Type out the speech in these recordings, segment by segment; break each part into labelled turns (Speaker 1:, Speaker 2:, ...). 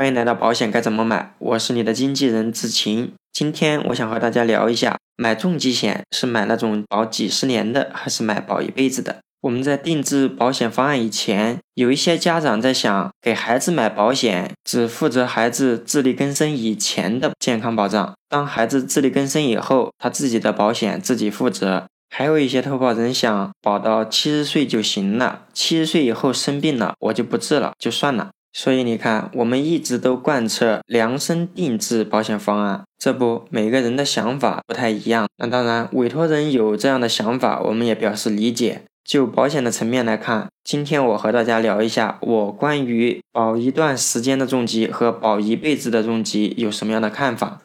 Speaker 1: 欢迎来到保险该怎么买，我是你的经纪人子晴。今天我想和大家聊一下，买重疾险是买那种保几十年的，还是买保一辈子的？我们在定制保险方案以前，有一些家长在想，给孩子买保险只负责孩子自力更生以前的健康保障，当孩子自力更生以后，他自己的保险自己负责。还有一些投保人想保到七十岁就行了，七十岁以后生病了，我就不治了，就算了。所以你看，我们一直都贯彻量身定制保险方案。这不，每个人的想法不太一样。那当然，委托人有这样的想法，我们也表示理解。就保险的层面来看，今天我和大家聊一下我关于保一段时间的重疾和保一辈子的重疾有什么样的看法。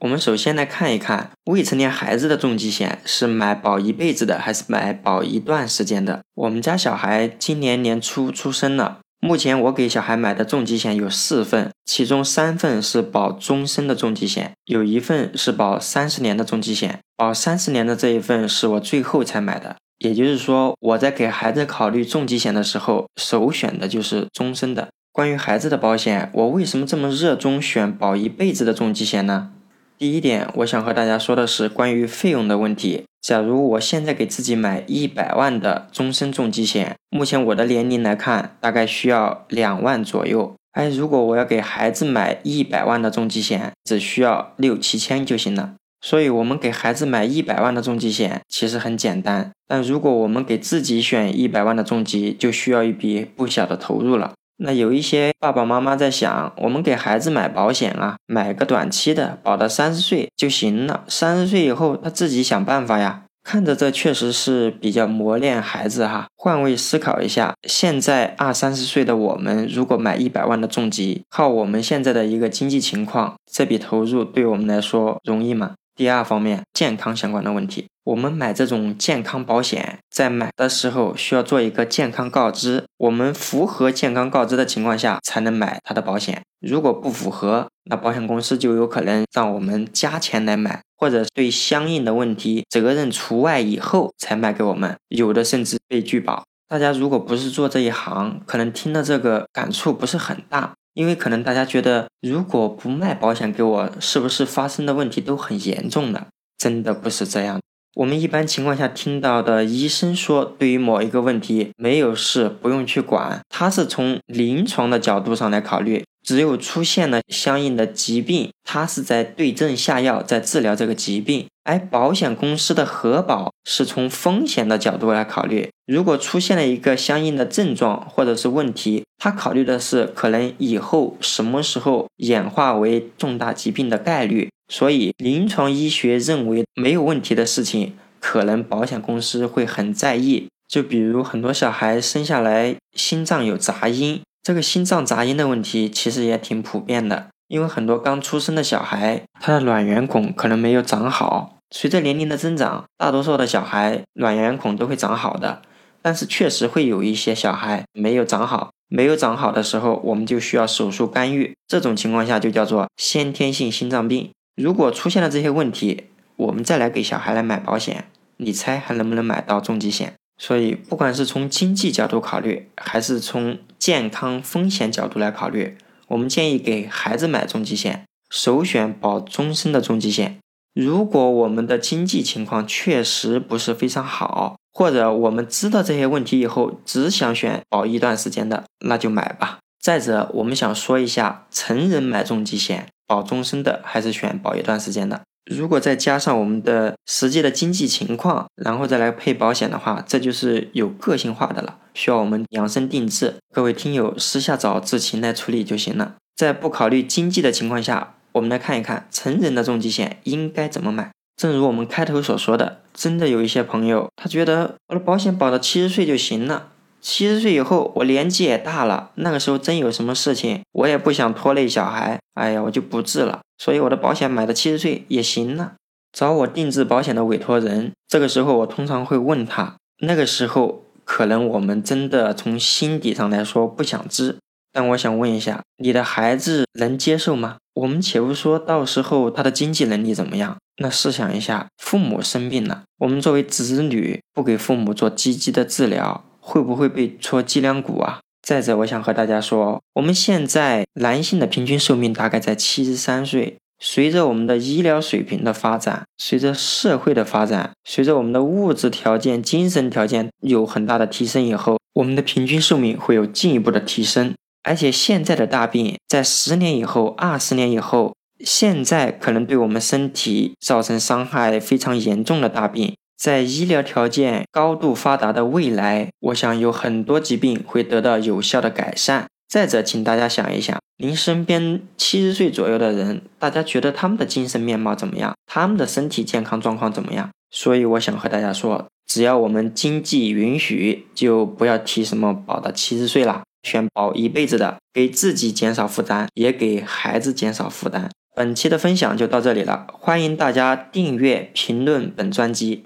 Speaker 1: 我们首先来看一看未成年孩子的重疾险是买保一辈子的，还是买保一段时间的？我们家小孩今年年初出生了。目前我给小孩买的重疾险有四份，其中三份是保终身的重疾险，有一份是保三十年的重疾险。保三十年的这一份是我最后才买的，也就是说我在给孩子考虑重疾险的时候，首选的就是终身的。关于孩子的保险，我为什么这么热衷选保一辈子的重疾险呢？第一点，我想和大家说的是关于费用的问题。假如我现在给自己买一百万的终身重疾险，目前我的年龄来看，大概需要两万左右。哎，如果我要给孩子买一百万的重疾险，只需要六七千就行了。所以，我们给孩子买一百万的重疾险其实很简单，但如果我们给自己选一百万的重疾，就需要一笔不小的投入了。那有一些爸爸妈妈在想，我们给孩子买保险啊，买个短期的，保到三十岁就行了。三十岁以后他自己想办法呀。看着这确实是比较磨练孩子哈。换位思考一下，现在二三十岁的我们，如果买一百万的重疾，靠我们现在的一个经济情况，这笔投入对我们来说容易吗？第二方面，健康相关的问题。我们买这种健康保险，在买的时候需要做一个健康告知，我们符合健康告知的情况下才能买它的保险。如果不符合，那保险公司就有可能让我们加钱来买，或者对相应的问题责任除外以后才卖给我们，有的甚至被拒保。大家如果不是做这一行，可能听到这个感触不是很大，因为可能大家觉得，如果不卖保险给我，是不是发生的问题都很严重的？真的不是这样。我们一般情况下听到的医生说，对于某一个问题没有事，不用去管，他是从临床的角度上来考虑。只有出现了相应的疾病，他是在对症下药，在治疗这个疾病。而保险公司的核保是从风险的角度来考虑。如果出现了一个相应的症状或者是问题，他考虑的是可能以后什么时候演化为重大疾病的概率。所以，临床医学认为没有问题的事情，可能保险公司会很在意。就比如很多小孩生下来心脏有杂音。这个心脏杂音的问题其实也挺普遍的，因为很多刚出生的小孩，他的卵圆孔可能没有长好。随着年龄的增长，大多数的小孩卵圆孔都会长好的，但是确实会有一些小孩没有长好。没有长好的时候，我们就需要手术干预。这种情况下就叫做先天性心脏病。如果出现了这些问题，我们再来给小孩来买保险，你猜还能不能买到重疾险？所以，不管是从经济角度考虑，还是从健康风险角度来考虑，我们建议给孩子买重疾险，首选保终身的重疾险。如果我们的经济情况确实不是非常好，或者我们知道这些问题以后，只想选保一段时间的，那就买吧。再者，我们想说一下，成人买重疾险保终身的，还是选保一段时间的。如果再加上我们的实际的经济情况，然后再来配保险的话，这就是有个性化的了，需要我们量身定制。各位听友私下找志勤来处理就行了。在不考虑经济的情况下，我们来看一看成人的重疾险应该怎么买。正如我们开头所说的，真的有一些朋友，他觉得我的保险保到七十岁就行了。七十岁以后，我年纪也大了，那个时候真有什么事情，我也不想拖累小孩，哎呀，我就不治了。所以我的保险买到七十岁也行了。找我定制保险的委托人，这个时候我通常会问他，那个时候可能我们真的从心底上来说不想治，但我想问一下，你的孩子能接受吗？我们且不说到时候他的经济能力怎么样，那试想一下，父母生病了，我们作为子女不给父母做积极的治疗，会不会被戳脊梁骨啊？再者，我想和大家说，我们现在男性的平均寿命大概在七十三岁。随着我们的医疗水平的发展，随着社会的发展，随着我们的物质条件、精神条件有很大的提升以后，我们的平均寿命会有进一步的提升。而且现在的大病，在十年以后、二十年以后，现在可能对我们身体造成伤害非常严重的大病。在医疗条件高度发达的未来，我想有很多疾病会得到有效的改善。再者，请大家想一想，您身边七十岁左右的人，大家觉得他们的精神面貌怎么样？他们的身体健康状况怎么样？所以，我想和大家说，只要我们经济允许，就不要提什么保到七十岁了，选保一辈子的，给自己减少负担，也给孩子减少负担。本期的分享就到这里了，欢迎大家订阅、评论本专辑。